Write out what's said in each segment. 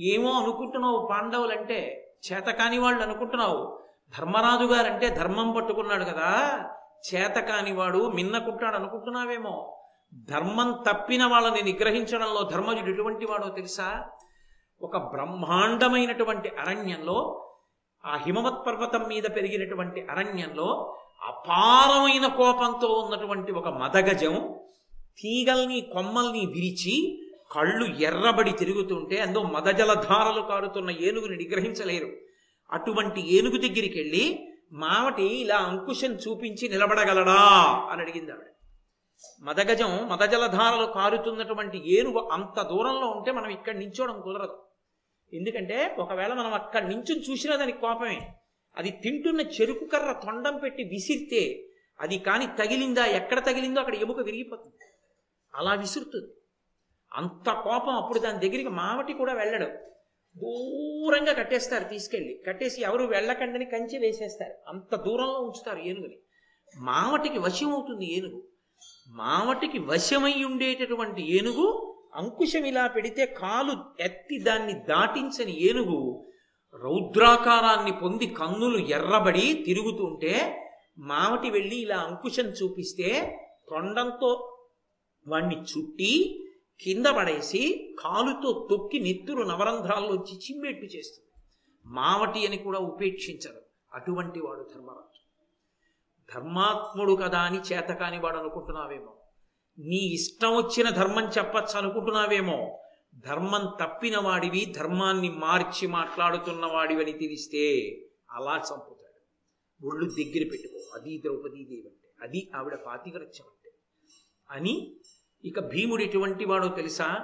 ఏమో అనుకుంటున్నావు పాండవులంటే చేతకాని వాళ్ళు అనుకుంటున్నావు. ధర్మరాజు గారంటే ధర్మం పట్టుకున్నాడు కదా చేతకాని వాడు మిన్నకుంటాడు అనుకుంటున్నావేమో. ధర్మం తప్పిన వాళ్ళని నిగ్రహించడంలో ధర్మజుడు ఎటువంటి వాడో తెలుసా? ఒక బ్రహ్మాండమైనటువంటి అరణ్యంలో ఆ హిమవత్ పర్వతం మీద పెరిగినటువంటి అరణ్యంలో అపారమైన కోపంతో ఉన్నటువంటి ఒక మదగజం తీగల్ని కొమ్మల్ని విరిచి కళ్ళు ఎర్రబడి తిరుగుతుంటే అందులో మదజలధారలు కారుతున్న ఏనుగుని నిగ్రహించలేరు. అటువంటి ఏనుగు దగ్గరికి వెళ్ళి మావటి ఇలా అంకుశం చూపించి నిలబడగలడా అని అడిగింది ఆవిడ. మదగజం మదజలధారలు కారుతున్నటువంటి ఏనుగు అంత దూరంలో ఉంటే మనం ఇక్కడ నించోవడం కుదరదు. ఎందుకంటే ఒకవేళ మనం అక్కడ నించుని చూసినా దానికి కోపమే. అది తింటున్న చెరుకు కర్ర తొండం పెట్టి విసిరితే అది కానీ తగిలిందా ఎక్కడ తగిలిందో అక్కడ ఎముక విరిగిపోతుంది. అలా విసురుతుంది. అంత కోపం అప్పుడు దాని దగ్గరికి మావటి కూడా వెళ్ళడు. దూరంగా కట్టేస్తారు తీసుకెళ్ళి. కట్టేసి ఎవరు వెళ్ళకండని కంచి వేసేస్తారు. అంత దూరంలో ఉంచుతారు ఏనుగుని. మావటికి వశం అవుతుంది ఏనుగు. మావటికి వశమై ఉండేటటువంటి ఏనుగు అంకుశం ఇలా పెడితే కాలు ఎత్తి దాన్ని దాటించని ఏనుగు రౌద్రాకారాన్ని పొంది కన్నులు ఎర్రబడి తిరుగుతుంటే మావటి వెళ్ళి ఇలా అంకుశం చూపిస్తే తొండంతో వాణ్ణి చుట్టి కింద పడేసి కాలుతో తొక్కి నెత్తురు నవరంధ్రాల్లోంచి చిమ్మెట్టు చేస్తుంది. మావటి అని కూడా ఉపేక్షించరు అటువంటి వాడు ధర్మరాజు. ధర్మాత్ముడు కదా అని చేతకాని వాడు అనుకుంటున్నావేమో. నీ ఇష్టం వచ్చిన ధర్మం చెప్పచ్చు అనుకుంటున్నావేమో. ధర్మం తప్పిన వాడివి ధర్మాన్ని మార్చి మాట్లాడుతున్న వాడివని తెలిస్తే అలా చంపుతాడు. ఒళ్ళు దగ్గర పెట్టుకో. అది ద్రౌపదీదేవి అంటే అది ఆవిడ పాతివ్రత్యం అంటే. అని ఇక భీముడు ఎటువంటి వాడో తెలుసా?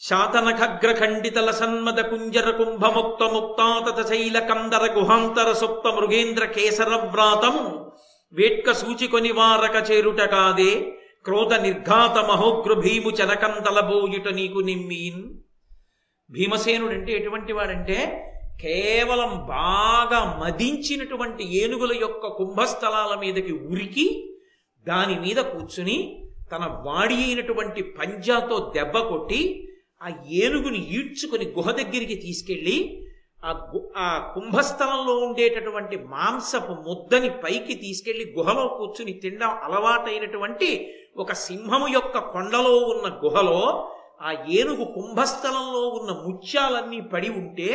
శాతనఖగ్రఖండితల సన్మద కుంజర కుంభముక్త ముక్తాతత శైల కందర గుహాంతర సుప్త మృగేంద్ర కేసర వ్రాతము వేట్క సూచికొని వారక చేరుట కాదే క్రోధ నిర్ఘాత మహోగ్ర భీము చనకందలబోయుట నీకు నిమ్మీన్. భీమసేనుడు అంటే ఎటువంటి వాడంటే కేవలం బాగా మదించినటువంటి ఏనుగుల యొక్క కుంభస్థలాల మీదకి ఉరికి దాని మీద కూర్చుని తన వాడి అయినటువంటి పంజాతో దెబ్బ కొట్టి ఆ ఏనుగుని ఈడ్చుకొని గుహ దగ్గరికి తీసుకెళ్ళి ఆ గు- ఆ కుంభస్థలంలో ఉండేటటువంటి మాంసపు ముద్దని పైకి తీసుకెళ్ళి గుహలో కూర్చుని తినడం అలవాటైనటువంటి ఒక సింహము యొక్క కొండలో ఉన్న గుహలో ఆ ఏనుగు కుంభస్థలంలో ఉన్న ముత్యాలన్నీ పడి ఉంటే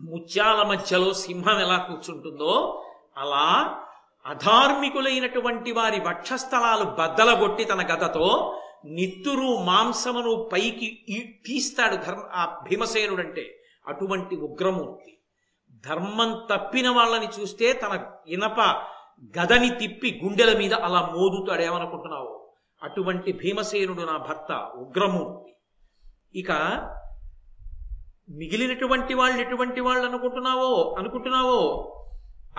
ముత్యాల మధ్యలో సింహం ఎలా కూర్చుంటుందో అలా అధార్మికులైనటువంటి వారి వక్షస్థలాలు బద్దలగొట్టి తన గదతో నిత్తురు మాంసమును పైకి తీస్తాడు ధర్మ ఆ భీమసేనుడంటే అటువంటి ఉగ్రమూర్తి. ధర్మం తప్పిన వాళ్ళని చూస్తే తన ఇనప గదని తిప్పి గుండెల మీద అలా మోదుతాడు. ఏమనుకుంటున్నావు? అటువంటి భీమసేనుడు నా భర్త ఉగ్రమూర్తి. ఇక మిగిలినటువంటి వాళ్ళు ఎటువంటి వాళ్ళు అనుకుంటున్నావో అనుకుంటున్నావో?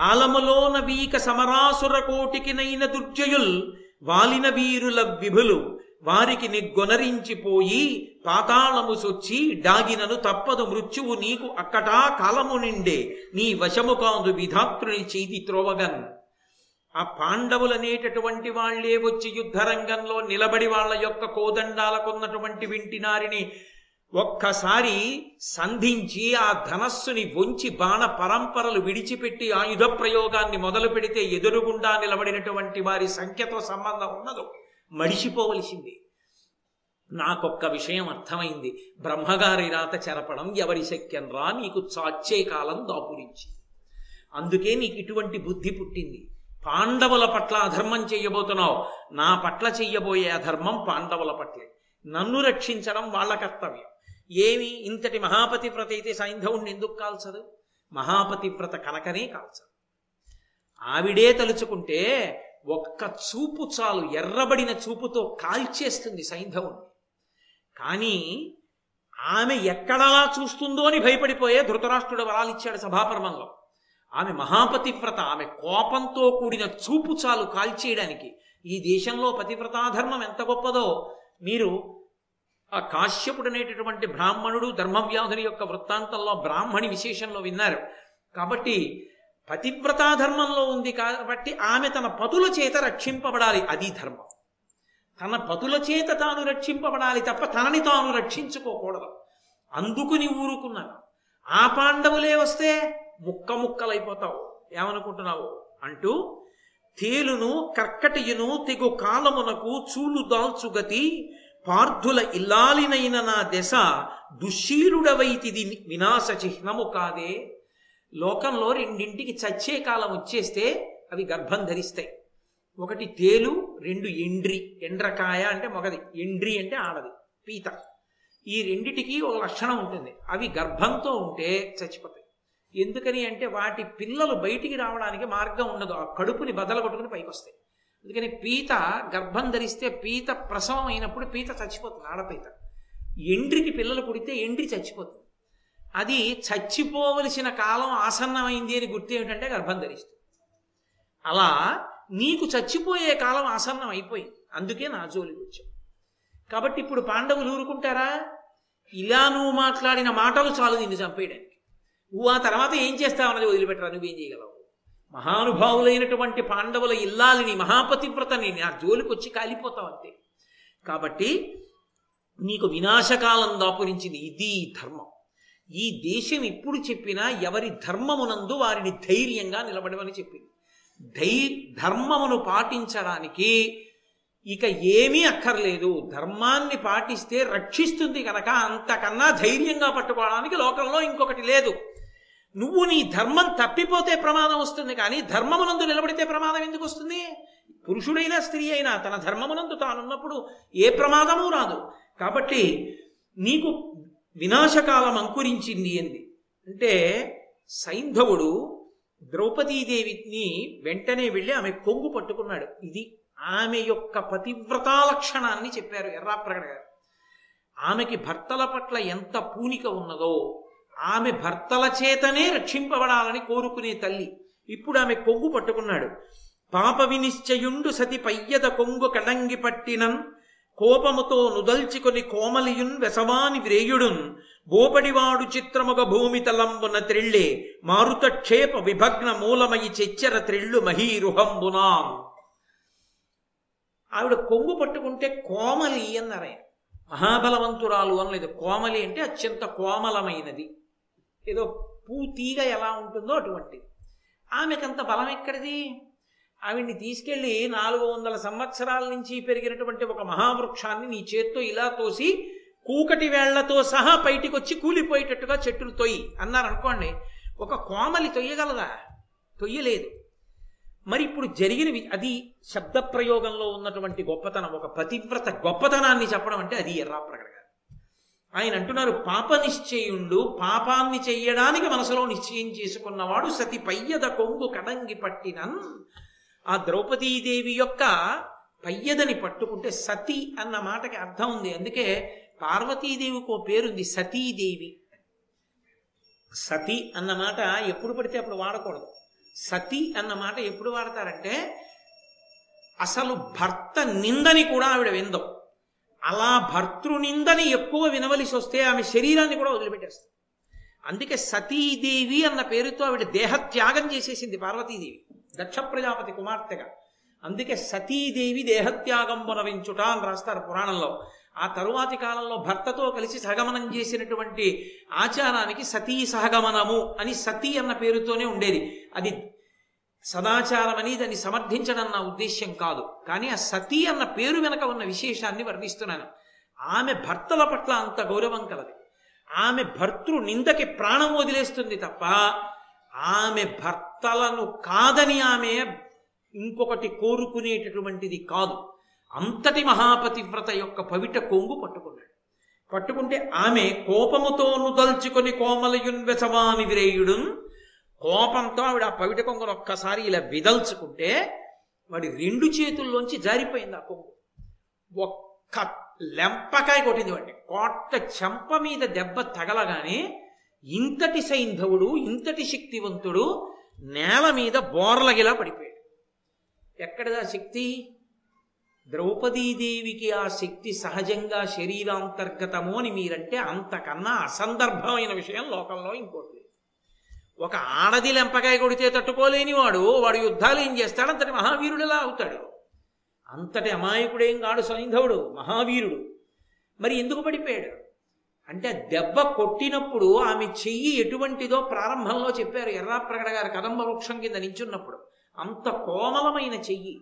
ఆలములోన వీక సమరాసుర కోటికినైన దుర్జయుల్ వాలిన వీరుల విభులు వారికి నిగ్గొనరించిపోయి పాతాళము సొచ్చి డాగినను తప్పదు మృత్యువు నీకు అక్కటా కాలము నిండే. నీ వశము కాదు విధాత్రుని చేతి త్రోవగన్. ఆ పాండవులనేటటువంటి వాళ్ళే వచ్చి యుద్ధరంగంలో నిలబడి వాళ్ళ యొక్క కోదండాలకున్నటువంటి వింటినారిని ఒక్కసారి సంధించి ఆ ధనస్సుని వంచి బాణ పరంపరలు విడిచిపెట్టి ఆయుధ ప్రయోగాన్ని మొదలు పెడితే ఎదురుగుండా నిలబడినటువంటి వారి సంఖ్యతో సంబంధం ఉన్నదు మడిచిపోవలసింది. నాకొక్క విషయం అర్థమైంది. బ్రహ్మగారి రాత చెరపడం ఎవరి శక్యం రా నీకు చాచే కాలం దాపురించి. అందుకే నీకు ఇటువంటి బుద్ధి పుట్టింది. పాండవుల పట్ల అధర్మం చెయ్యబోతున్నావు నా పట్ల చెయ్యబోయే అధర్మం పాండవుల పట్లే. నన్ను రక్షించడం వాళ్ళ కర్తవ్యం. ఏమి ఇంతటి మహాపతివ్రత అయితే సైంధవుణ్ణి ఎందుకు కాల్చదు? మహాపతివ్రత కనుకనే కాల్చదు. ఆవిడే తలుచుకుంటే ఒక్క చూపు చాలు ఎర్రబడిన చూపుతో కాల్చేస్తుంది సైంధవుణ్ణి. కానీ ఆమె ఎక్కడలా చూస్తుందో అని భయపడిపోయే ధృతరాష్ట్రుడు వరాలిచ్చాడు సభాపర్వంలో. ఆమె మహాపతివ్రత ఆమె కోపంతో కూడిన చూపు చాలు కాల్చేయడానికి ఈ దేశంలో పతివ్రతాధర్మం ఎంత గొప్పదో మీరు ఆ కాశ్యపుడు అనేటటువంటి బ్రాహ్మణుడు ధర్మవ్యాధుని యొక్క వృత్తాంతంలో బ్రాహ్మణి విశేషంలో విన్నారు. కాబట్టి పతివ్రతాధర్మంలో ఉంది కాబట్టి ఆమె తన పతుల చేత రక్షింపబడాలి. అది ధర్మం. తన పతుల చేత తాను రక్షింపబడాలి తప్ప తనని తాను రక్షించుకోకూడదు. అందుకుని ఊరుకున్నాను. ఆ పాండవులే వస్తే ముక్క ముక్కలైపోతావు. ఏమనుకుంటున్నావు? అంటూ తేలును కర్కటియును తెగు కాలమునకు చూలు దాల్చుగతి పార్థుల ఇల్లాలినైన నా దశ దుశ్శీలుడవైతిది వినాశ చిహ్నము కాదే. లోకంలో రెండింటికి చచ్చే కాలం వచ్చేస్తే అవి గర్భం ధరిస్తాయి. ఒకటి తేలు రెండు ఎండ్రి. ఎండ్రకాయ అంటే మొగది. ఎండ్రి అంటే ఆడది పీత. ఈ రెండిటికి ఒక లక్షణం ఉంటుంది. అవి గర్భంతో ఉంటే చచ్చిపోతాయి. ఎందుకని అంటే వాటి పిల్లలు బయటికి రావడానికి మార్గం ఉండదు. ఆ కడుపుని బదలగొట్టుకుని పైకి వస్తాయి అందుకని పీత గర్భం ధరిస్తే పీత ప్రసవం అయినప్పుడు పీత చచ్చిపోతుంది ఆడపీత. ఎండ్రికి పిల్లలు పుడితే ఎండ్రి చచ్చిపోతుంది. అది చచ్చిపోవలసిన కాలం ఆసన్నమైంది అని గుర్తు ఏమిటంటే గర్భం ధరిస్తుంది అలా నీకు చచ్చిపోయే కాలం ఆసన్నం అయిపోయింది అందుకే నా జోలికి వచ్చావు. కాబట్టి ఇప్పుడు పాండవులు ఊరుకుంటారా? ఇలా నువ్వు మాట్లాడిన మాటలు చాలు నిన్ను చంపేయడానికి. నువ్వు ఆ తర్వాత ఏం చేస్తావన్నది వదిలిపెట్టరా? నువ్వేం చేయగలవు? మహానుభావులైనటువంటి పాండవుల ఇల్లాలిని మహాపతివ్రతని నా జోలికొచ్చి కాలిపోతావు అంతే. కాబట్టి నీకు వినాశకాలం దాపురించింది ఇది ధర్మం. ఈ దేశం ఇప్పుడు చెప్పినా ఎవరి ధర్మమునందు వారిని ధైర్యంగా నిలబడమని చెప్పింది. ధై ధర్మమును పాటించడానికి ఇక ఏమీ అక్కర్లేదు. ధర్మాన్ని పాటిస్తే రక్షిస్తుంది కనుక అంతకన్నా ధైర్యంగా పట్టుకోవడానికి లోకంలో ఇంకొకటి లేదు. నువ్వు నీ ధర్మం తప్పిపోతే ప్రమాదం వస్తుంది కానీ ధర్మమునందు నిలబడితే ప్రమాదం ఎందుకు వస్తుంది? పురుషుడైనా స్త్రీ అయినా తన ధర్మమునందు తానున్నప్పుడు ఏ ప్రమాదము రాదు. కాబట్టి నీకు వినాశకాలం అంకురించింది అంది అంటే సైంధవుడు ద్రౌపదీదేవిని వెంటనే వెళ్ళి ఆమె కొంగు పట్టుకున్నాడు. ఇది ఆమె యొక్క పతివ్రతా లక్షణాన్ని చెప్పారు ఎర్రాప్రగడ గారు. ఆమెకి భర్తల పట్ల ఎంత పూనిక ఉన్నదో ఆమె భర్తల చేతనే రక్షింపబడాలని కోరుకునే తల్లి. ఇప్పుడు ఆమె కొంగు పట్టుకున్నాడు. పాప వినిశ్చయుండు సతి పయ్యద కొంగు కడంగి పట్టినన్ కోపముతో నుదల్చికొని కోమలియున్ వెసవాని వ్రేయుడున్. బోపడివాడు చిత్రముగ భూమి తలంబున త్రిళ్ళే. మారుతక్షేప విభగ్న మూలమయి చెచ్చర త్రిళ్ళు మహీరుహంబునా. ఆవిడ కొంగు పట్టుకుంటే కోమలి అన్నారు మహాబలవంతురాలు అనలేదు. కోమలి అంటే అత్యంత కోమలమైనది. ఏదో పూతీగ ఎలా ఉంటుందో అటువంటిది. ఆమెకంత బలం ఎక్కడిది ఆవిడ్ని తీసుకెళ్ళి నాలుగు వందల సంవత్సరాల నుంచి పెరిగినటువంటి ఒక మహావృక్షాన్ని నీ చేత్తో ఇలా తోసి కూకటి వేళ్ళతో సహా బయటికి వచ్చి కూలిపోయేటట్టుగా చెట్టులు తొయ్యి అన్నారు అనుకోండి ఒక కోమలి తొయ్యగలదా? తొయ్యలేదు. మరి ఇప్పుడు జరిగినవి అది శబ్ద ప్రయోగంలో ఉన్నటువంటి గొప్పతనం ఒక పతివ్రత గొప్పతనాన్ని చెప్పడం అంటే అది ఎర్రా ప్రకటన ఆయన అంటున్నారు పాప నిశ్చయుండు పాపాన్ని చెయ్యడానికి మనసులో నిశ్చయం చేసుకున్నవాడు సతి పయ్యద కొంగు కడంగి పట్టినన్. ఆ ద్రౌపదీదేవి యొక్క పయ్యదని పట్టుకుంటే సతి అన్న మాటకి అర్థం ఉంది. అందుకే పార్వతీదేవికి ఓ పేరుంది సతీదేవి. సతి అన్న మాట ఎప్పుడు పడితే అప్పుడు వాడకూడదు. సతి అన్న మాట ఎప్పుడు వాడతారంటే అసలు భర్త నిందని కూడా ఆవిడ విందం. అలా భర్తృనిందని ఎక్కువ వినవలసి వస్తే ఆమె శరీరాన్ని కూడా వదిలిపెట్టేస్తుంది. అందుకే సతీదేవి అన్న పేరుతో ఆవిడ దేహత్యాగం చేసేసింది పార్వతీదేవి దక్ష ప్రజాపతి కుమార్తెగా. అందుకే సతీదేవి దేహత్యాగం పునవించుట అని రాస్తారు పురాణంలో. ఆ తరువాతి కాలంలో భర్తతో కలిసి సహగమనం చేసినటువంటి ఆచారానికి సతీ సహగమనము అని సతీ అన్న పేరుతోనే ఉండేది. అది సదాచారం అని దాన్ని సమర్థించడం నా ఉద్దేశ్యం కాదు. కానీ ఆ సతీ అన్న పేరు వెనక ఉన్న విశేషాన్ని వర్ణిస్తున్నాను. ఆమె భర్తల పట్ల అంత గౌరవం కలది. ఆమె భర్తృ నిందకి ప్రాణం వదిలేస్తుంది తప్ప ఆమె భర్తలను కాదని ఆమె ఇంకొకటి కోరుకునేటటువంటిది కాదు. అంతటి మహాపతివ్రత యొక్క పవిట కొంగు పట్టుకున్నాడు. పట్టుకుంటే ఆమె కోపముతో దల్చుకొని కోమలయున్ వెసవాని విరేయుడున్ కోపంతో ఆవిడ ఆ పవిట కొంగను ఒక్కసారి ఇలా విదల్చుకుంటే వాడి రెండు చేతుల్లోంచి జారిపోయింది ఆ కొంగు. ఒక్క లెంపకాయ కొట్టింది వాడిని. కోట్ట చెంప మీద దెబ్బ తగలగానే ఇంతటి సైంధవుడు ఇంతటి శక్తివంతుడు నేల మీద బోర్లగిలా పడిపోయాడు. ఎక్కడిదా శక్తి? ద్రౌపదీదేవికి ఆ శక్తి సహజంగా శరీరాంతర్గతము అని మీరంటే అంతకన్నా అసందర్భమైన విషయం లోకంలో ఇంకోటి. ఒక ఆడది లెంపకాయ కొడితే తట్టుకోలేని వాడు వాడు యుద్ధాలు ఏం చేస్తాడు? అంతటి మహావీరుడిలా అవుతాడు. అంతటి అమాయకుడేం కాడు సైంధవుడు మహావీరుడు. మరి ఎందుకు పడిపోయాడు? అంటే దెబ్బ కొట్టినప్పుడు ఆమె చెయ్యి ఎటువంటిదో ప్రారంభంలో చెప్పారు ఎర్రాప్రగడ గారు కదంబ వృక్షం కింద నించున్నప్పుడు. అంత కోమలమైన చెయ్యి.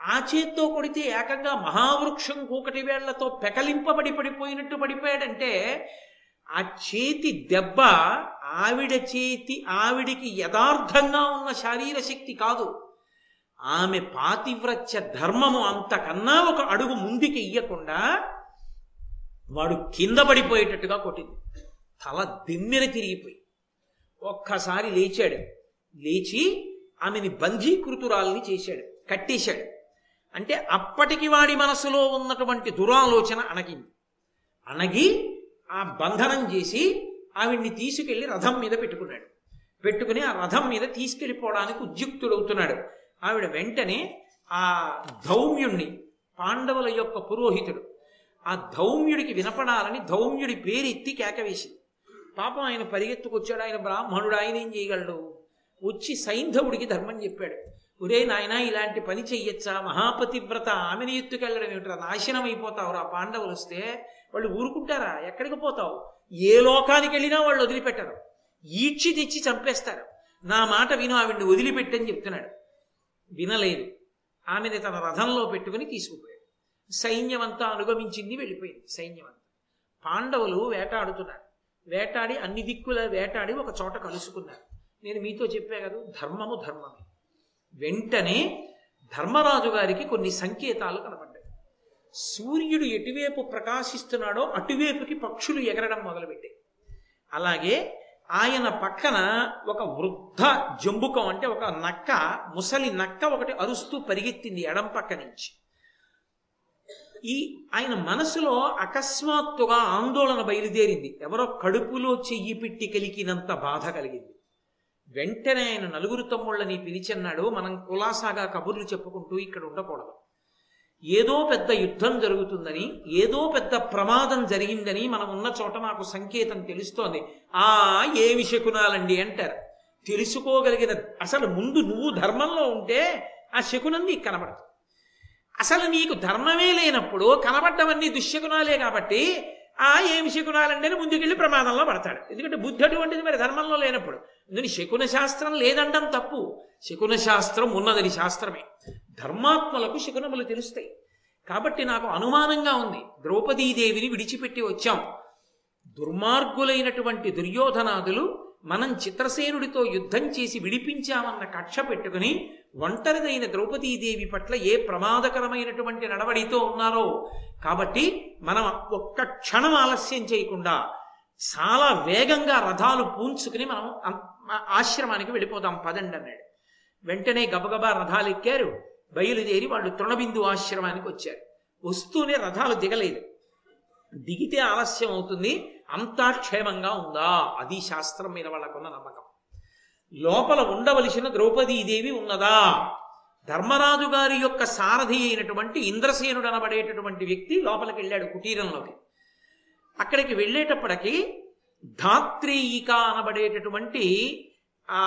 ఆ చేత్తో కొడితే ఏకంగా మహావృక్షం కూకటి వేళ్ళతో పెకలింపబడి పడిపోయినట్టు పడిపోయాడంటే ఆ చేతి దెబ్బ ఆవిడ చేతి ఆవిడికి యథార్థంగా ఉన్న శారీర శక్తి కాదు. ఆమె పాతివ్రత్య ధర్మము అంతకన్నా ఒక అడుగు ముందుకి ఇయ్యకుండా వాడు కింద పడిపోయేటట్టుగా కొట్టింది. తల దిమ్మెర తిరిగిపోయి. ఒక్కసారి లేచాడు. లేచి ఆమెని బంధీకృతురాల్ని చేశాడు. కట్టేశాడు. అంటే అప్పటికి వాడి మనసులో ఉన్నటువంటి దురాలోచన అణగింది. అణగి ఆ బంధనం చేసి ఆవిడ్ని తీసుకెళ్ళి రథం మీద పెట్టుకున్నాడు. పెట్టుకుని ఆ రథం మీద తీసుకెళ్ళిపోవడానికి ఉద్యుక్తుడవుతున్నాడు. ఆవిడ వెంటనే ఆ ధౌమ్యుణ్ణి పాండవుల యొక్క పురోహితుడు ఆ ధౌమ్యుడికి వినపడాలని ధౌమ్యుడి పేరెత్తి కేకవేసింది పాపం ఆయన పరిగెత్తుకొచ్చాడు ఆయన బ్రాహ్మణుడు ఆయన ఏం చేయగలడు? వచ్చి సైంధవుడికి ధర్మం చెప్పాడు. ఒరే నాయనా ఇలాంటి పని చెయ్యొచ్చా? మహాపతివ్రత ఆమెను ఎత్తుకెళ్ళడం ఏమిట్రా? నాశనం అయిపోతావురా పాండవులు వస్తే వాళ్ళు ఊరుకుంటారా? ఎక్కడికి పోతావు? ఏ లోకానికి వెళ్ళినా వాళ్ళు వదిలిపెట్టరు. ఈడ్చి తెచ్చి చంపేస్తారు. నా మాట విను ఆవిడ్ని వదిలిపెట్టని చెప్తున్నాడు. వినలేదు. ఆమెని తన రథంలో పెట్టుకుని తీసుకుపోయాడు. సైన్యమంతా అనుగమించింది వెళ్ళిపోయింది. సైన్యమంతా. పాండవులు వేటాడుతున్నారు. వేటాడి అన్ని దిక్కుల వేటాడి ఒక చోట కలుసుకున్నారు. నేను మీతో చెప్పా కదా ధర్మము ధర్మమే. వెంటనే ధర్మరాజు గారికి కొన్ని సంకేతాలు కనపడ్డాయి సూర్యుడు ఎటువైపు ప్రకాశిస్తున్నాడో అటువైపుకి పక్షులు ఎగరడం మొదలుపెట్టాయి. అలాగే ఆయన పక్కన ఒక వృద్ధ జంబుకం అంటే ఒక నక్క ముసలి నక్క ఒకటి అరుస్తూ పరిగెత్తింది ఎడం పక్క నుంచి. ఈ ఆయన మనసులో అకస్మాత్తుగా ఆందోళన బయలుదేరింది. ఎవరో కడుపులో చెయ్యి పెట్టి కలిగినంత బాధ కలిగింది. వెంటనే ఆయన నలుగురు తమ్ముళ్ళని పిలిచన్నాడు మనం కులాసాగా కబుర్లు చెప్పుకుంటూ ఇక్కడ ఉండకూడదు. ఏదో పెద్ద యుద్ధం జరుగుతుందని ఏదో పెద్ద ప్రమాదం జరిగిందని మనం ఉన్న చోట నాకు సంకేతం తెలుస్తోంది. ఆ ఏమి శకునాలండి అంటారు. తెలుసుకోగలిగిన అసలు ముందు నువ్వు ధర్మంలో ఉంటే ఆ శకునం నీకు కనబడదు. అసలు నీకు ధర్మమే లేనప్పుడు కనబడ్డవన్నీ దుశ్శకునాలే కాబట్టి ఆ ఏమి శకునాలండి అని ముందుకెళ్ళి ప్రమాదంలో పడతాడు. ఎందుకంటే బుద్ధి అటువంటిది మరి ధర్మంలో లేనప్పుడు. అందుకని శకున శాస్త్రం లేదండం తప్పు. శకున శాస్త్రం ఉన్నదని శాస్త్రమే. ధర్మాత్మలకు శకునములు తెలుస్తాయి. కాబట్టి నాకు అనుమానంగా ఉంది. ద్రౌపదీదేవిని విడిచిపెట్టి వచ్చాం. దుర్మార్గులైనటువంటి దుర్యోధనాదులు మనం చిత్రసేనుడితో యుద్ధం చేసి విడిపించామన్న కక్ష పెట్టుకుని ఒంటరిదైన ద్రౌపదీదేవి పట్ల ఏ ప్రమాదకరమైనటువంటి నడవడితో ఉన్నారో. కాబట్టి మనం ఒక్క క్షణం ఆలస్యం చేయకుండా చాలా వేగంగా రథాలు పూంచుకుని మనం ఆశ్రమానికి వెళ్ళిపోదాం. పదండి అన్నాడు. వెంటనే గబగబా రథాలు ఎక్కారు. బయలుదేరి వాళ్ళు తృణబిందు ఆశ్రమానికి వచ్చారు. వస్తూనే రథాలు దిగలేదు. దిగితే ఆలస్యం అవుతుంది. అంతా క్షేమంగా ఉందా? అది శాస్త్రం మీద వాళ్ళకున్న నమ్మకం. లోపల ఉండవలసిన ద్రౌపదీదేవి ఉన్నదా? ధర్మరాజు గారి యొక్క సారథి అయినటువంటి ఇంద్రసేనుడు అనబడేటటువంటి వ్యక్తి లోపలికి వెళ్ళాడు కుటీరంలోకి. అక్కడికి వెళ్ళేటప్పటికి ధాత్రేయిక అనబడేటటువంటి ఆ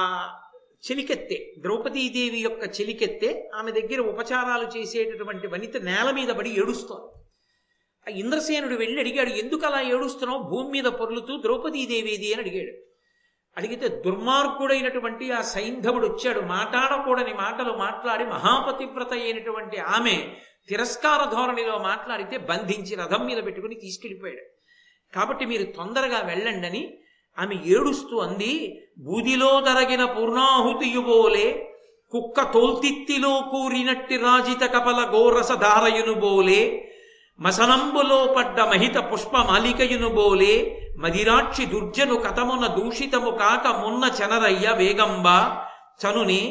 చెలికెత్తే ద్రౌపదీదేవి యొక్క చెలికెత్తే ఆమె దగ్గర ఉపచారాలు చేసేటటువంటి వనిత నేల మీద పడి ఏడుస్తోంది. ఆ ఇంద్రసేనుడు వెళ్ళి అడిగాడు ఎందుకు అలా ఏడుస్తున్నావు? భూమి మీద పొర్లుతూ ద్రౌపదీదేవిది? అని అడిగాడు. అడిగితే దుర్మార్గుడైనటువంటి ఆ సైంధవుడు వచ్చాడు. మాట్లాడకూడని మాటలు మాట్లాడి మహాపతివ్రత అయినటువంటి ఆమె తిరస్కార ధోరణిలో మాట్లాడితే బంధించి రథం మీద పెట్టుకుని తీసుకెళ్ళిపోయాడు. కాబట్టి మీరు తొందరగా వెళ్ళండి అని ఆమె ఏడుస్తూ అంది బూదిలో దరగిన పూర్ణాహుతియుబోలే కుక్క తోల్తిత్తిలో కూరినట్టి రాజిత కపల గోరస ధారయును బోలే మసనంబులో పడ్డ మహిత పుష్ప మాలికయును బోలే మదిరాక్షి దుర్జను కథమున దూషితము కాక మున్న చనరయ్య వేగంబ చనుని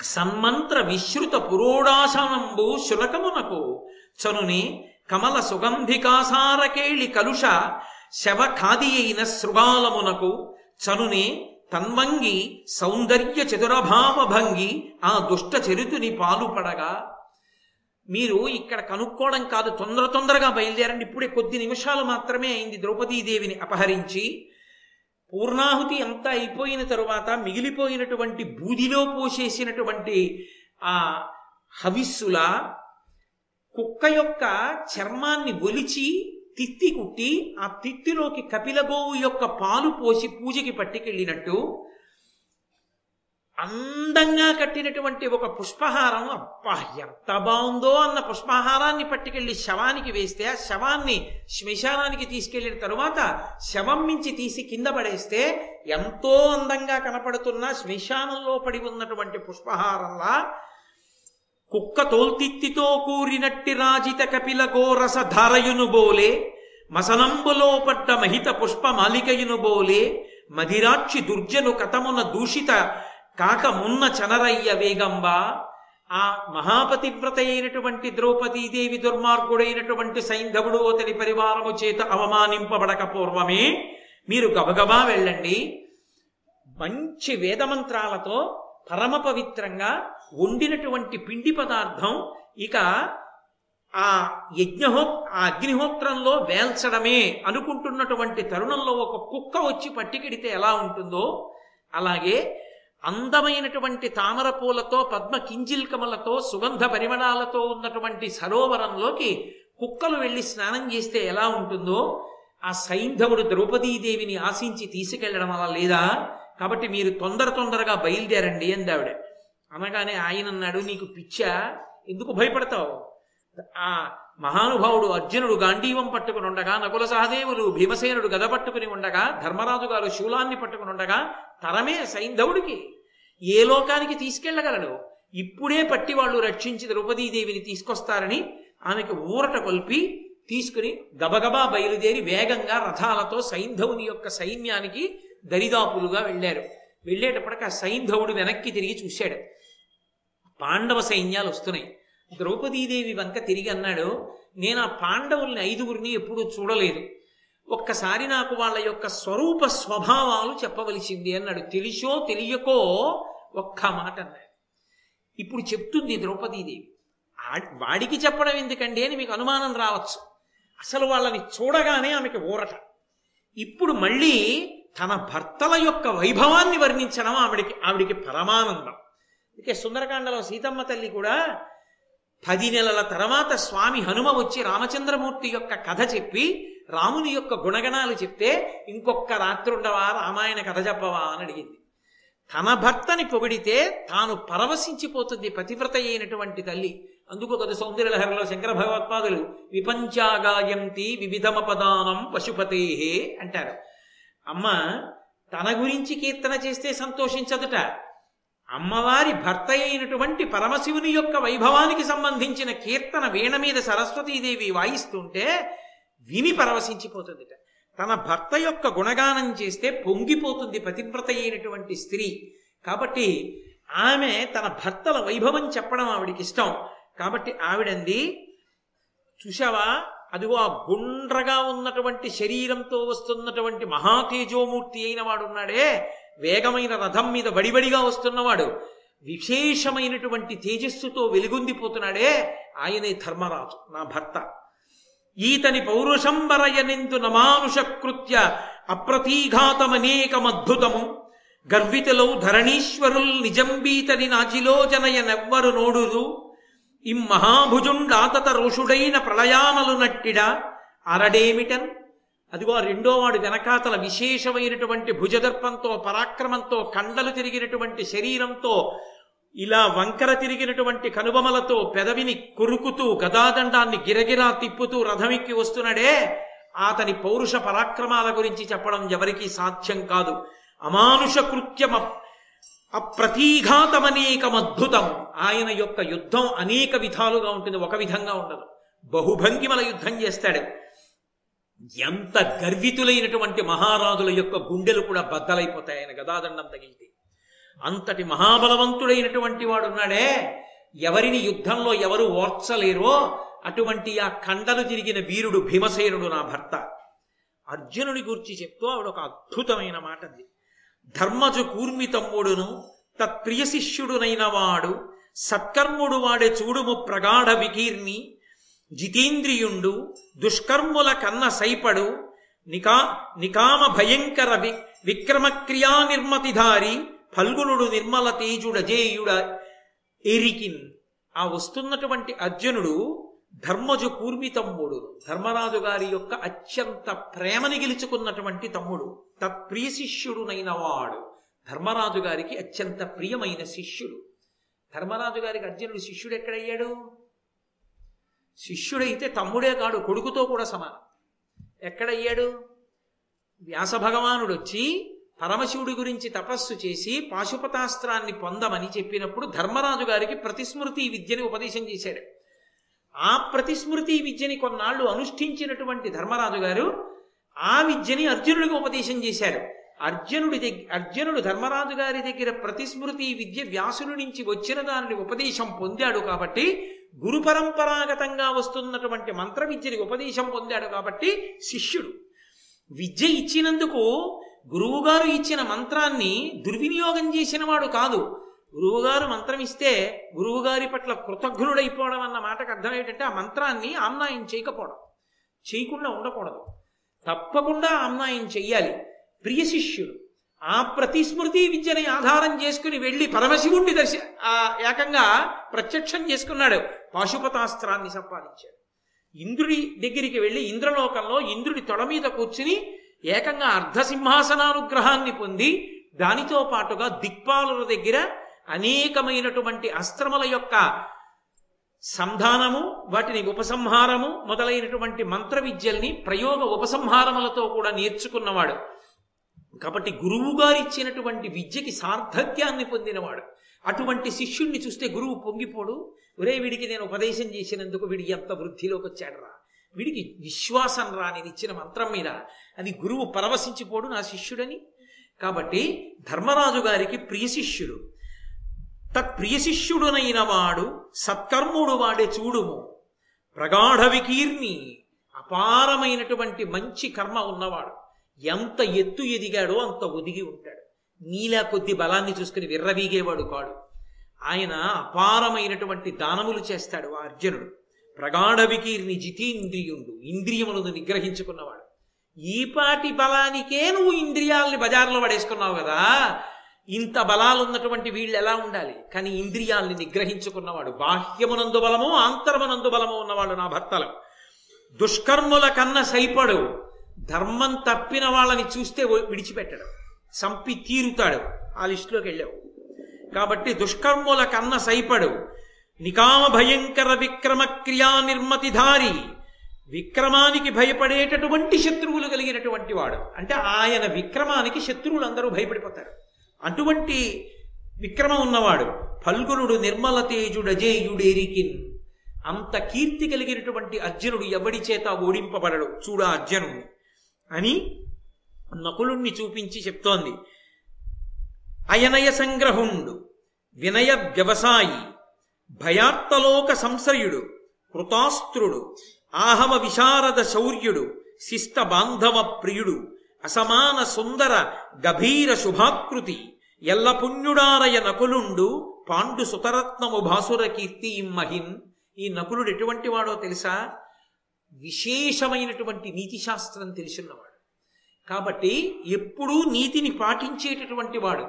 సన్మంత్ర విశ్రుత పురోడాసనంబు శునకమునకు చనుని కమల సుగంధికాసారకేళి కలుష శవ ఖాది అయిన శృగాలమునకు చనుని తన్వంగి సౌందర్య చతురభావ భంగి ఆ దుష్ట చరితుని పాలుపడగా మీరు ఇక్కడ కనుక్కోవడం కాదు తొందర తొందరగా బయలుదేరండి. ఇప్పుడే కొద్ది నిమిషాలు మాత్రమే అయింది ద్రౌపదీదేవిని అపహరించి. పూర్ణాహుతి అంతా అయిపోయిన తరువాత మిగిలిపోయినటువంటి బూదిలో పోసేసినటువంటి ఆ హవిస్సుల కుక్క యొక్క చర్మాన్ని ఒలిచి తిత్తి కుట్టి ఆ తిత్తిలోకి కపిలగోవు యొక్క పాలు పోసి పూజకి పట్టుకెళ్ళినట్టు అందంగా కట్టినటువంటి ఒక పుష్పహారం అబ్బా ఎంత బాగుందో అన్న పుష్పహారాన్ని పట్టుకెళ్ళి శవానికి వేస్తే ఆ శవాన్ని శ్మశానానికి తీసుకెళ్ళిన తరువాత శవం మించి తీసి కింద పడేస్తే ఎంతో అందంగా కనపడుతున్న శ్మశానంలో పడి ఉన్నటువంటి పుష్పహారంలా కుక్క తోల్తిత్తితో కూరినట్టి రాజిత కపిల గోరస ధారయును బోలే మసనంబులో పడ్డ మహిత పుష్ప మాలికయును బోలే మదిరాక్షి దుర్జను కథమున దూషిత కాక మున్న చనరయ్య వేగంబ ఆ మహాపతివ్రత అయినటువంటి ద్రౌపదీదేవి దుర్మార్గుడైనటువంటి సైంధవుడు అతని పరివారము చేత అవమానింపబడక పూర్వమే మీరు గబగబా వెళ్ళండి. మంచి వేదమంత్రాలతో పరమ పవిత్రంగా వండినటువంటి పిండి పదార్థం ఇక ఆ యజ్ఞహో ఆ అగ్నిహోత్రంలో వేల్చడమే అనుకుంటున్నటువంటి తరుణంలో ఒక కుక్క వచ్చి పట్టికెడితే ఎలా ఉంటుందో అలాగే అందమైనటువంటి తామర పూలతో పద్మ కింజిల్కమలతో సుగంధ పరిమళాలతో ఉన్నటువంటి సరోవరంలోకి కుక్కలు వెళ్ళి స్నానం చేస్తే ఎలా ఉంటుందో ఆ సైంధవుడు ద్రౌపదీదేవిని ఆశించి తీసుకెళ్ళడం అలా లేదా? కాబట్టి మీరు తొందర తొందరగా బయలుదేరండి అందావిడ అనగానే ఆయన అన్నాడు నీకు పిచ్చా? ఎందుకు భయపడతావు? ఆ మహానుభావుడు అర్జునుడు గాంధీవం పట్టుకుని ఉండగా నకుల సహదేవులు భీమసేనుడు గద పట్టుకుని ఉండగా ధర్మరాజు గారు శూలాన్ని పట్టుకుని ఉండగా తరమే సైంధవుడికి ఏ లోకానికి తీసుకెళ్ళగలడు ఇప్పుడే పట్టి వాళ్ళు రక్షించి ద్రౌపదీదేవిని తీసుకొస్తారని ఆమెకి ఊరట కొల్పి తీసుకుని గబగబా బయలుదేరి వేగంగా రథాలతో సైంధవుని యొక్క సైన్యానికి దరిదాపులుగా వెళ్ళారు. వెళ్ళేటప్పటికి ఆ సైంధవుడు వెనక్కి తిరిగి చూశాడు. పాండవ సైన్యాలు వస్తున్నాయి. ద్రౌపదీదేవి వంక తిరిగి అన్నాడు నేను ఆ పాండవుల్ని ఐదుగురిని ఎప్పుడూ చూడలేదు. ఒక్కసారి నాకు వాళ్ళ యొక్క స్వరూప స్వభావాలు చెప్పవలసింది అన్నాడు. తెలిసో తెలియకో ఒక్క మాట అన్నాడు. ఇప్పుడు చెప్తుంది ద్రౌపదీదేవి. వాడికి చెప్పడం ఎందుకండి అని మీకు అనుమానం రావచ్చు. అసలు వాళ్ళని చూడగానే ఆమెకి ఊరట. ఇప్పుడు మళ్ళీ తన భర్తల యొక్క వైభవాన్ని వర్ణించడం ఆవిడికి ఆవిడికి పరమానందం. అందుకే సుందరకాండలో సీతమ్మ తల్లి కూడా పది నెలల తర్వాత స్వామి హనుమ వచ్చి రామచంద్రమూర్తి యొక్క కథ చెప్పి రాముని యొక్క గుణగణాలు చెప్తే ఇంకొక రాత్రి ఉండవా? రామాయణ కథ చెప్పవా? అని అడిగింది. తన భర్తని పొగిడితే తాను పరవశించిపోతుంది పతివ్రత అయినటువంటి తల్లి. అందుకు కదా సౌందర్యలహరిలో శంకర భగవత్పాదులు విపంచాగాయంతి వివిధమ పదానం పశుపతేహే అంటారు. అమ్మ తన గురించి కీర్తన చేస్తే సంతోషించదుట. అమ్మవారి భర్త అయినటువంటి పరమశివుని యొక్క వైభవానికి సంబంధించిన కీర్తన వీణ మీద సరస్వతీదేవి వాయిస్తుంటే విని పరవశించిపోతుందిట. తన భర్త యొక్క గుణగానం చేస్తే పొంగిపోతుంది పతివ్రత అయినటువంటి స్త్రీ. కాబట్టి ఆమె తన భర్తల వైభవం చెప్పడం ఆవిడికి ఇష్టం. కాబట్టి ఆవిడంది చూశావా? అదిగో ఆ గుండ్రగా ఉన్నటువంటి శరీరంతో వస్తున్నటువంటి మహాతేజోమూర్తి అయిన వాడు ఉన్నాడే వేగమైన రథం మీద బడిబడిగా వస్తున్నవాడు. విశేషమైనటువంటి తేజస్సుతో వెలుగొందిపోతున్నాడే ఆయనే ధర్మరాజు నా భర్త. ఈతని పౌరుషంబరయనిందు నమానుష కృత్య అప్రతీఘాతమనేకమద్భుతము. గర్వితలో ధరణీశ్వరుల్ నిజంబీతని నాచిలో నెవ్వరు నోడురు ఇమ్మహాభుజుండాతత రోషుడైన ప్రళయానలు నట్టిడ. అరడేమిటన్? అదిగో రెండోవాడు వెనకాతల విశేషమైనటువంటి భుజదర్పంతో పరాక్రమంతో కండలు తిరిగినటువంటి శరీరంతో ఇలా వంకర తిరిగినటువంటి కనుబొమలతో పెదవిని కొరుకుతూ గదాదండాన్ని గిరగిరా తిప్పుతూ రథమిక్కి వస్తున్నాడే అతని పౌరుష పరాక్రమాల గురించి చెప్పడం ఎవరికీ సాధ్యం కాదు. అమానుష కృత్యమ అప్రతీఘాతమనేకమద్భుతం. ఆయన యొక్క యుద్ధం అనేక విధాలుగా ఉంటుంది ఒక విధంగా ఉండదు. బహుభంగిమల యుద్ధం చేస్తాడు. ఎంత గర్వితులైనటువంటి మహారాజుల యొక్క గుండెలు కూడా బద్దలైపోతాయి ఆయన గదాదండం తగిలితే. అంతటి మహాబలవంతుడైనటువంటి వాడున్నాడే ఎవరిని యుద్ధంలో ఎవరు ఓర్చలేరో అటువంటి ఆ కండలు తిరిగిన వీరుడు భీమసేనుడు నా భర్త. అర్జునుని గురించి చెప్తూ ఆవిడ ఒక అద్భుతమైన మాట అంది ధర్మజు కూర్మి తమ్ముడును తత్ప్రియ శిష్యుడునైన వాడు సత్కర్ముడు వాడే చూడుము ప్రగాఢ వికీర్ణి జితేంద్రియుండు దుష్కర్ముల కన్న సైపడు నికా నికామ భయంకర వి విక్రమక్రియా నిర్మతిధారి పల్గునుడు నిర్మల తేజుడజేయుడ ఎరికిన్. ఆ వస్తున్నటువంటి అర్జునుడు ధర్మజు కూర్మి తమ్ముడు ధర్మరాజు గారి యొక్క అత్యంత ప్రేమని గెలుచుకున్నటువంటి తమ్ముడు. తత్ప్రియ శిష్యుడునైన వాడు ధర్మరాజు గారికి అత్యంత ప్రియమైన శిష్యుడు. ధర్మరాజు గారికి అర్జునుడు శిష్యుడు ఎక్కడయ్యాడు? శిష్యుడైతే తమ్ముడే కాడు కొడుకుతో కూడా సమానం. ఎక్కడయ్యాడు? వ్యాస భగవానుడు వచ్చి పరమశివుడి గురించి తపస్సు చేసి పాశుపతాస్త్రాన్ని పొందమని చెప్పినప్పుడు ధర్మరాజు గారికి ప్రతిస్మృతి విద్యని ఉపదేశం చేశాడు. ఆ ప్రతిస్మృతి విద్యని కొన్నాళ్ళు అనుష్ఠించినటువంటి ధర్మరాజు గారు ఆ విద్యని అర్జునుడికి ఉపదేశం చేశాడు. అర్జునుడి దగ్గర అర్జునుడు ధర్మరాజు గారి దగ్గర ప్రతిస్మృతి విద్య వ్యాసుని నుంచి వచ్చిన దానిని ఉపదేశం పొందాడు కాబట్టి గురు పరంపరాగతంగా వస్తున్నటువంటి మంత్ర విద్యని ఉపదేశం పొందాడు కాబట్టి శిష్యుడు. విద్య ఇచ్చినందుకు గురువుగారు ఇచ్చిన మంత్రాన్ని దుర్వినియోగం చేసిన వాడు కాదు. గురువుగారు మంత్రం ఇస్తే గురువుగారి పట్ల కృతజ్ఞుడైపోవడం అన్న మాటకు అర్థం ఏంటంటే ఆ మంత్రాన్ని ఆమ్నాయం చేయకపోవడం. చేయకుండా ఉండకూడదు. తప్పకుండా ఆమ్నాయం చెయ్యాలి. ప్రియ శిష్యుడు ఆ ప్రతిస్మృతి విద్యని ఆధారం చేసుకుని వెళ్ళి పరమశివుణ్ణి దర్శ ఏకంగా ప్రత్యక్షం చేసుకున్నాడు. పాశుపతాస్త్రాన్ని సంపాదించాడు. ఇంద్రుడి దగ్గరికి వెళ్ళి ఇంద్రలోకంలో ఇంద్రుడి తొడ మీద కూర్చుని ఏకంగా అర్ధసింహాసనానుగ్రహాన్ని పొంది దానితో పాటుగా దిక్పాలుల దగ్గర అనేకమైనటువంటి అస్త్రముల యొక్క సంధానము వాటిని ఉపసంహారము మొదలైనటువంటి మంత్ర విద్యల్ని ప్రయోగ ఉపసంహారములతో కూడా నేర్చుకున్నవాడు. కాబట్టి గురువు గారు ఇచ్చినటువంటి విద్యకి సార్థక్యాన్ని పొందినవాడు. అటువంటి శిష్యుణ్ణి చూస్తే గురువు పొంగిపోడు. ఒరే వీడికి నేను ఉపదేశం చేసినందుకు వీడి ఎంత వృద్ధిలోకి వచ్చాడరా వీడికి విశ్వాసం రా ఇచ్చిన మంత్రం మీద అది గురువు పరవశించిపోడు నా శిష్యుడని. కాబట్టి ధర్మరాజు గారికి ప్రియ శిష్యుడు. తత్ప్రియ శిష్యుడునైన వాడు సత్కర్ముడు వాడే చూడుము. ప్రగాఢ వికీర్ణి అపారమైనటువంటి మంచి కర్మ ఉన్నవాడు. ఎంత ఎత్తు ఎదిగాడో అంత ఒదిగి ఉంటాడు. నీలా కొద్ది బలాన్ని చూసుకుని విర్రవీగేవాడు కాడు. ఆయన అపారమైనటువంటి దానములు చేస్తాడు ఆ అర్జునుడు. ప్రగాఢ వికీర్ణి జితీంద్రియుండు ఇంద్రియములను నిగ్రహించుకున్నవాడు. ఈపాటి బలానికే నువ్వు ఇంద్రియాలని బజార్లో పడేసుకున్నావు కదా. ఇంత బలాలు ఉన్నటువంటి వీళ్ళు ఎలా ఉండాలి? కానీ ఇంద్రియాల్ని నిగ్రహించుకున్నవాడు బాహ్యమునందు బలము ఆంతరమునందు బలము ఉన్నవాడు నా భర్తలు. దుష్కర్ముల కన్న సైపడు ధర్మం తప్పిన వాళ్ళని చూస్తే విడిచిపెట్టడు సంపి తీరుతాడు. ఆ లిస్టులోకి వెళ్ళావు. కాబట్టి దుష్కర్ముల కన్న సైపడు నికామ భయంకర విక్రమ క్రియా నిర్మతిధారి. విక్రమానికి భయపడేటటువంటి శత్రువులు కలిగినటువంటి వాడు. అంటే ఆయన విక్రమానికి శత్రువులు అందరూ భయపడిపోతారు. అటువంటి విక్రమం ఉన్నవాడు ఫల్గునుడు నిర్మల తేజుడజేయుడేరికిన్ అంత కీర్తి కలిగినటువంటి అర్జునుడు ఎవడి చేత ఓడింపబడడు? చూడ అర్జునుడు అని నకులుణ్ణి చూపించి చెప్తోంది. అయనయ సంగ్రహుండు. వినయ వ్యవసాయి. భయాత్తలోక సంశయుడు కృతాస్త్రుడు ఆహవ విశారద శౌర్యుడు శిష్ట బాంధవ ప్రియుడు అసమాన సుందర గభీర శుభాకృతి ఎల్లపుణ్యుడారయ నకులుండు పాండు సుతరత్నము భాసుర కీర్తి ఇమ్మహిన్ ఈ నకులుడు ఎటువంటి వాడో తెలుసా? విశేషమైనటువంటి నీతి శాస్త్రం తెలిసినవాడు. కాబట్టి ఎప్పుడూ నీతిని పాటించేటటువంటి వాడు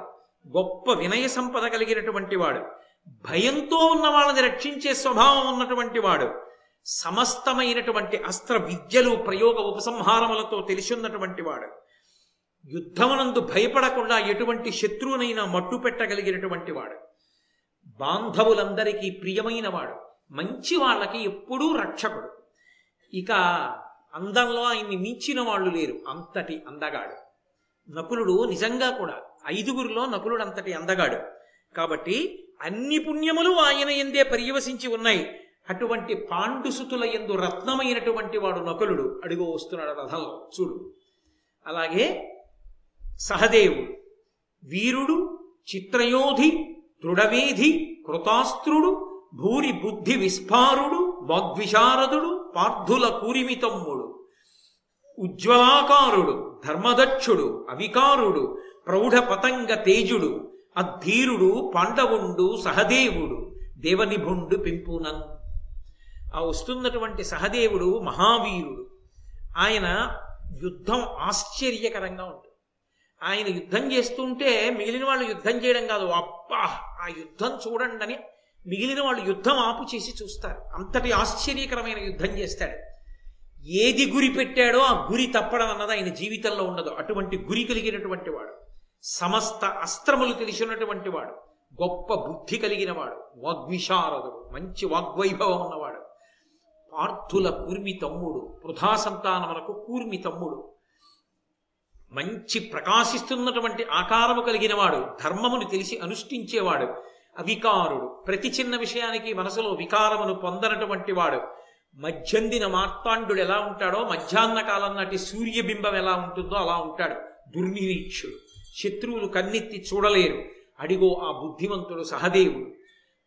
గొప్ప వినయ సంపద కలిగినటువంటి వాడు. భయంతో ఉన్న వాళ్ళని రక్షించే స్వభావం ఉన్నటువంటి వాడు సమస్తమైనటువంటి అస్త్ర విద్యలు ప్రయోగ ఉపసంహారములతో తెలిసిన్నటువంటి వాడు. యుద్ధమునందు భయపడకుండా ఎటువంటి శత్రువునైనా మట్టు పెట్టగలిగినటువంటి వాడు. బాంధవులందరికీ ప్రియమైన వాడు. మంచి వాళ్ళకి ఎప్పుడూ రక్షకుడు. ఇక అందంలో ఆయన్ని మించిన వాళ్ళు లేరు. అంతటి అందగాడు. నకులుడు నిజంగా కూడా ఐదుగురిలో నకులుడు అంతటి అందగాడు. కాబట్టి అన్ని పుణ్యములు ఆయన ఎందే పర్యవసించి ఉన్నాయి. అటువంటి పాండుసుతుల ఎందు రత్నమైనటువంటి వాడు నకులుడు. అడుగు వస్తున్నాడు రథంలో చూడు. అలాగే సహదేవుడు. వీరుడు చిత్రయోధి దృఢవేధి కృతాస్త్రుడు భూరి బుద్ధి విస్ఫారుడు వాగ్విశారదుడు పార్థుల కూరిమితమ్ముడు ఉజ్వలాకారుడు ధర్మదక్షుడు అవికారుడు ప్రౌఢ పతంగ తేజుడు అధీరుడు పాండవుండు సహదేవుడు. దేవనిభుండు పెంపునన్. ఆ వస్తున్నటువంటి సహదేవుడు మహావీరుడు. ఆయన యుద్ధం ఆశ్చర్యకరంగా ఉంటుంది ఆయన యుద్ధం చేస్తుంటే మిగిలిన వాళ్ళు యుద్ధం చేయడం కాదు. అబ్బా ఆ యుద్ధం చూడండి అని మిగిలిన వాళ్ళు యుద్ధం ఆపు చేసి చూస్తారు. అంతటి ఆశ్చర్యకరమైన యుద్ధం చేస్తాడు. ఏది గురి పెట్టాడో ఆ గురి తప్పడం అన్నది ఆయన జీవితంలో ఉండదు. అటువంటి గురి కలిగినటువంటి వాడు. సమస్త అస్త్రములు తెలిసినటువంటి వాడు. గొప్ప బుద్ధి కలిగిన వాడు. వాగ్విశారదుడు. మంచి వాగ్వైభవం ఉన్నవాడు. పార్థుల కూర్మి తమ్ముడు. వృధా సంతానమునకు కూర్మి తమ్ముడు. మంచి ప్రకాశిస్తున్నటువంటి ఆకారము కలిగిన వాడు. ధర్మమును తెలిసి అనుష్ఠించేవాడు. అవికారుడు. ప్రతి చిన్న విషయానికి మనసులో వికారమును పొందనటువంటి వాడు. మధ్యందిన మార్తాండుడు ఎలా ఉంటాడో మధ్యాహ్న కాలం నాటి సూర్యబింబం ఎలా ఉంటుందో అలా ఉంటాడు. దుర్నిరీక్షుడు. శత్రువులు కన్నెత్తి చూడలేరు. అడిగో ఆ బుద్ధిమంతుడు సహదేవుడు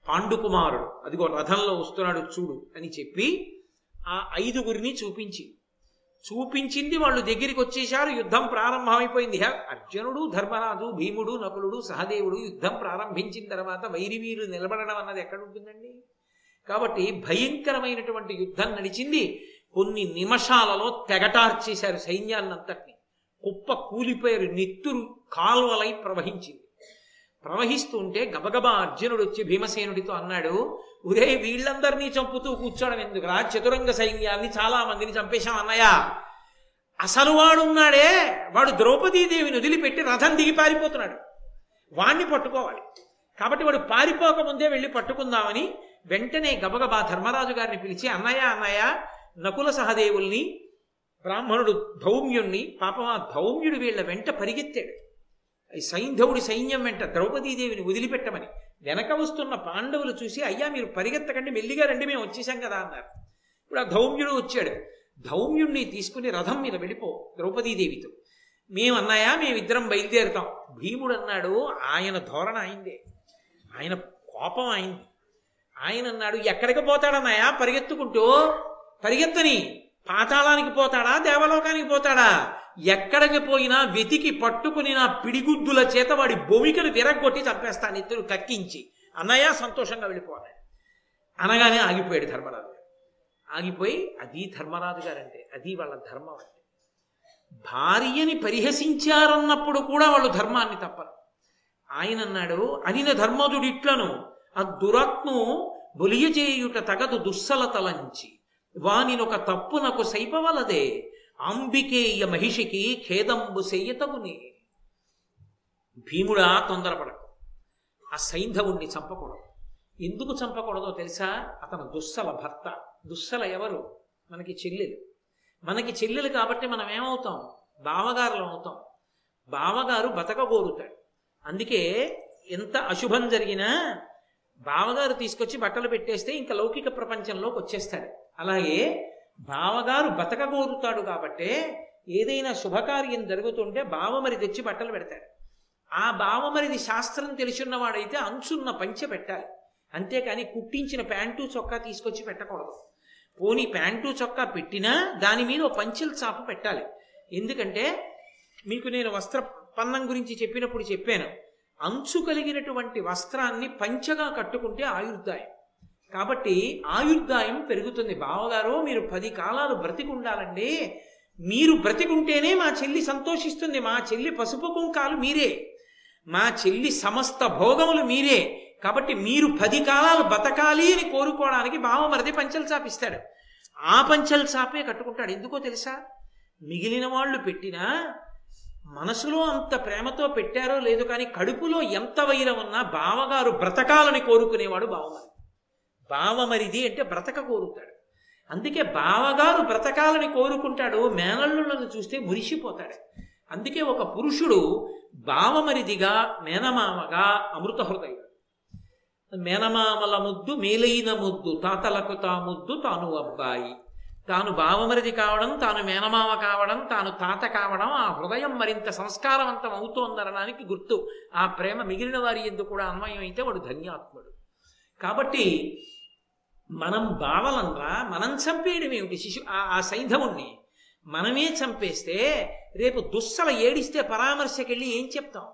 పాండుకుమారుడు అదిగో రథంలో వస్తున్నాడు చూడు అని చెప్పి ఆ ఐదుగురిని చూపించి చూపించింది వాళ్ళు దగ్గరికి వచ్చేశారు యుద్ధం ప్రారంభమైపోయింది. అర్జునుడు ధర్మరాజు భీముడు నకులుడు సహదేవుడు యుద్ధం ప్రారంభించిన తర్వాత వైరివీరు నిలబడడం అన్నది ఎక్కడుంటుందండి? కాబట్టి భయంకరమైనటువంటి యుద్ధం నడిచింది. కొన్ని నిమిషాలలో తెగటార్చేశారు సైన్యాన్నంతటిని. కుప్ప కూలిపోయారు నెత్తురు కాల్వలై ప్రవహించింది. ప్రవహిస్తుంటే గబగబా అర్జునుడు వచ్చి భీమసేనుడితో అన్నాడు ఉదయ్ వీళ్ళందరినీ చంపుతూ కూర్చోడం ఎందుకురా? చతురంగ సైన్యాన్ని చాలా మందిని చంపేశాం అన్నయ్య. అసలు వాడున్నాడే వాడు ద్రౌపదీదేవిని వదిలిపెట్టి రథం దిగి పారిపోతున్నాడు. వాణ్ణి పట్టుకోవాలి. కాబట్టి వాడు పారిపోకముందే వెళ్ళి పట్టుకుందామని వెంటనే గబగబా ధర్మరాజు గారిని పిలిచి అన్నయ్య అన్నయ్య నకుల సహదేవుల్ని బ్రాహ్మణుడు ధౌమ్యుణ్ణి పాపం ఆ ధౌమ్యుడు వీళ్ళ వెంట పరిగెత్తాడు. సైంధవుడి సైన్యం వెంట ద్రౌపదీదేవిని వదిలిపెట్టమని వెనక వస్తున్న పాండవులు చూసి అయ్యా మీరు పరిగెత్తకండి మెల్లిగా రండి మేము వచ్చేసాం కదా అన్నారు. ఇప్పుడు ఆ ధౌమ్యుడు వచ్చాడు. ధౌమ్యుణ్ణి తీసుకుని రథం మీద వెళ్ళిపో ద్రౌపదీదేవితో. మేము అన్నాయా మేమిద్దరం బయలుదేరుతాం. భీముడు అన్నాడు ఆయన ధోరణ అయిందే. ఆయన కోపం అయింది. ఆయన అన్నాడు ఎక్కడికి పోతాడన్నాయా? పరిగెత్తుకుంటూ పరిగెత్తని. పాతాళానికి పోతాడా? దేవలోకానికి పోతాడా? ఎక్కడికి పోయినా వెతికి పట్టుకుని నా పిడిగుద్దుల చేత వాడి భూమికను విరగ్గొట్టి చంపేస్తాను ఇద్దరు కక్కించి. అన్నయ్య సంతోషంగా వెళ్ళిపోవాలి. అనగానే ఆగిపోయాడు ధర్మరాజు ఆగిపోయి అది ధర్మరాజు గారంటే అది వాళ్ళ ధర్మం అంటే. భార్యని పరిహసించారన్నప్పుడు కూడా వాళ్ళు ధర్మాన్ని తప్పరు. ఆయన అన్నాడు అనిన ధర్మధుడిట్లను ఆ దురాత్ము బొలియజేయుట తగదు దుస్సలతలంచి. వానినొక తప్పునకు సైపవలదే. అంబికేయ మహిషికి ఖేదంబు సెయ్యతగునే. భీముడా తొందరపడకు. ఆ సైంధవుణ్ణి చంపకూడదు. ఎందుకు చంపకూడదో తెలుసా? అతను దుస్సల భర్త. దుస్సల ఎవరు? మనకి చెల్లెలు. మనకి చెల్లెలు కాబట్టి మనం ఏమవుతాం? బావగారులం అవుతాం. బావగారు బతకగోరుతాడు అందుకే ఎంత అశుభం జరిగినా బావగారు తీసుకొచ్చి బట్టలు పెట్టేస్తే ఇంకా లౌకిక ప్రపంచంలోకి వచ్చేస్తాడు. అలాగే బావగారు బతకగోరుతాడు కాబట్టే ఏదైనా శుభకార్యం జరుగుతుంటే బావమరి తెచ్చి బట్టలు పెడతాడు. ఆ బావమరిది శాస్త్రం తెలిసిన్నవాడైతే అంచున్న పంచె పెట్టాలి. అంతేకాని కుట్టించిన ప్యాంటు చొక్కా తీసుకొచ్చి పెట్టకూడదు. పోనీ ప్యాంటు చొక్కా పెట్టినా దాని మీద ఓ పంచెల చాప పెట్టాలి. ఎందుకంటే మీకు నేను వస్త్ర పన్నం గురించి చెప్పినప్పుడు చెప్పాను. అంచు కలిగినటువంటి వస్త్రాన్ని పంచగా కట్టుకుంటే ఆయుర్దాయం. కాబట్టి ఆయుర్దాయం పెరుగుతుంది. బావగారు మీరు పది కాలాలు బ్రతికి ఉండాలండి మీరు బ్రతికుంటేనే మా చెల్లి సంతోషిస్తుంది. మా చెల్లి పసుపు కుంకాలు మీరే. మా చెల్లి సమస్త భోగములు మీరే. కాబట్టి మీరు పది కాలాలు బతకాలి అని కోరుకోవడానికి బావమరిది పంచలు చాపిస్తాడు. ఆ పంచలు చాపే కట్టుకుంటాడు. ఎందుకో తెలుసా? మిగిలిన వాళ్ళు పెట్టినా మనసులో అంత ప్రేమతో పెట్టారో లేదు కానీ కడుపులో ఎంత వైరం ఉన్నా బావగారు బ్రతకాలని కోరుకునేవాడు బావమరిది. బావమరిది అంటే బ్రతక కోరుతాడు. అందుకే బావగారు బ్రతకాలని కోరుకుంటాడు మేనల్లులను చూస్తే మురిసిపోతాడు. అందుకే ఒక పురుషుడు బావమరిదిగా మేనమామగా అమృత హృదయుడు. మేనమామల ముద్దు మేలైన ముద్దు తాతలకు తా ముద్దు తాను అబ్బాయి. తాను బావమరిది కావడం తాను మేనమామ కావడం తాను తాత కావడం ఆ హృదయం మరింత సంస్కారవంతం అవుతోందనడానికి గుర్తు. ఆ ప్రేమ మిగిలిన వారి ఎందుకు కూడా అన్వయం అయితే వాడు ధన్యాత్ముడు. కాబట్టి మనం బావలంగా మనం చంపేయడం ఏమిటి? శిశు ఆ- ఆ సైంధవుణ్ణి మనమే చంపేస్తే రేపు దుస్సల ఏడిస్తే పరామర్శకెళ్ళి ఏం చెప్తాం?